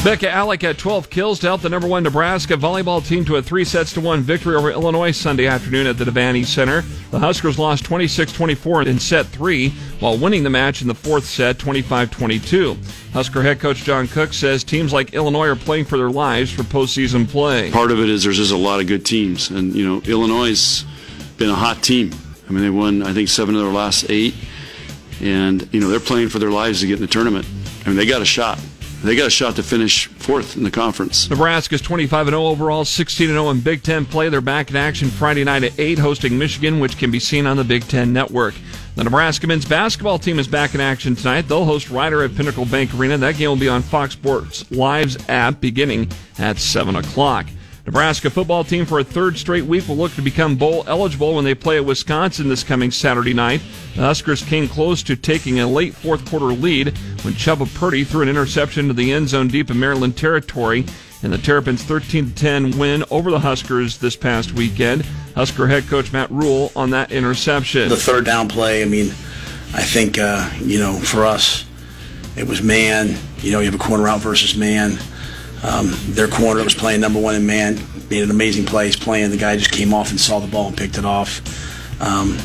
Bekka Allick had 12 kills to help the number one Nebraska volleyball team to a three sets to one victory over Illinois Sunday afternoon at the Devaney Center. The Huskers lost 26-24 in set three, while winning the match in the fourth set 25-22. Husker head coach John Cook says teams like Illinois are playing for their lives for postseason play. Part of it is there's just a lot of good teams, and you know Illinois' has been a hot team. I mean they won I think seven of their last eight, and you know they're playing for their lives to get in the tournament. I mean they got a shot. They got a shot to finish fourth in the conference. Nebraska's 25 0 overall, 16 0 in Big Ten play. They're back in action Friday night at 8, hosting Michigan, which can be seen on the Big Ten Network. The Nebraska men's basketball team is back in action tonight. They'll host Rider at Pinnacle Bank Arena. That game will be on Fox Sports Live's app beginning at 7 o'clock. Nebraska football team for a third straight week will look to become bowl eligible when they play at Wisconsin this coming Saturday night. The Huskers came close to taking a late fourth quarter lead when Chubba Purdy threw an interception to the end zone deep in Maryland territory in the Terrapins' 13-10 win over the Huskers this past weekend. Husker head coach Matt Rhule on that interception. The third down play, I mean, I think, uh, you know, for us, it was man. You know, you have a corner out versus man. Um, their corner was playing number one in man, made an amazing play. He's playing. The guy just came off and saw the ball and picked it off. Um,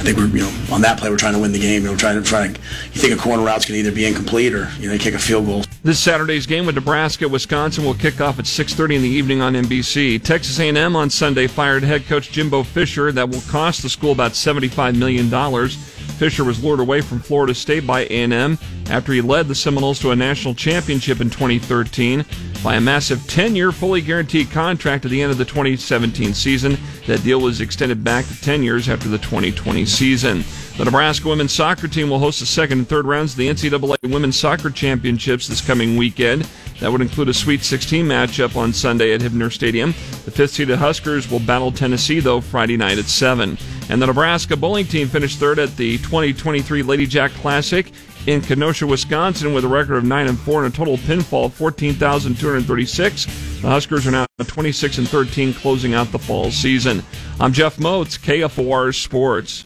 I think we're, you know, on that play, we're trying to win the game. We're trying to try to. You think a corner route's can either be incomplete or you know, kick a field goal. This Saturday's game with Nebraska, Wisconsin will kick off at 6:30 in the evening on NBC. Texas A&M on Sunday fired head coach Jimbo Fisher. That will cost the school about 75 million dollars. Fisher was lured away from Florida State by A&M after he led the Seminoles to a national championship in 2013 by a massive 10-year fully guaranteed contract at the end of the 2017 season. That deal was extended back to 10 years after the 2020 season. The Nebraska women's soccer team will host the second and third rounds of the NCAA Women's Soccer Championships this coming weekend. That would include a Sweet 16 matchup on Sunday at Hibner Stadium. The fifth seeded Huskers will battle Tennessee, though, Friday night at 7. And the Nebraska bowling team finished third at the 2023 Lady Jack Classic in Kenosha, Wisconsin, with a record of 9 and 4 and a total pinfall of 14,236. The Huskers are now 26 and 13, closing out the fall season. I'm Jeff Motz, KFOR Sports.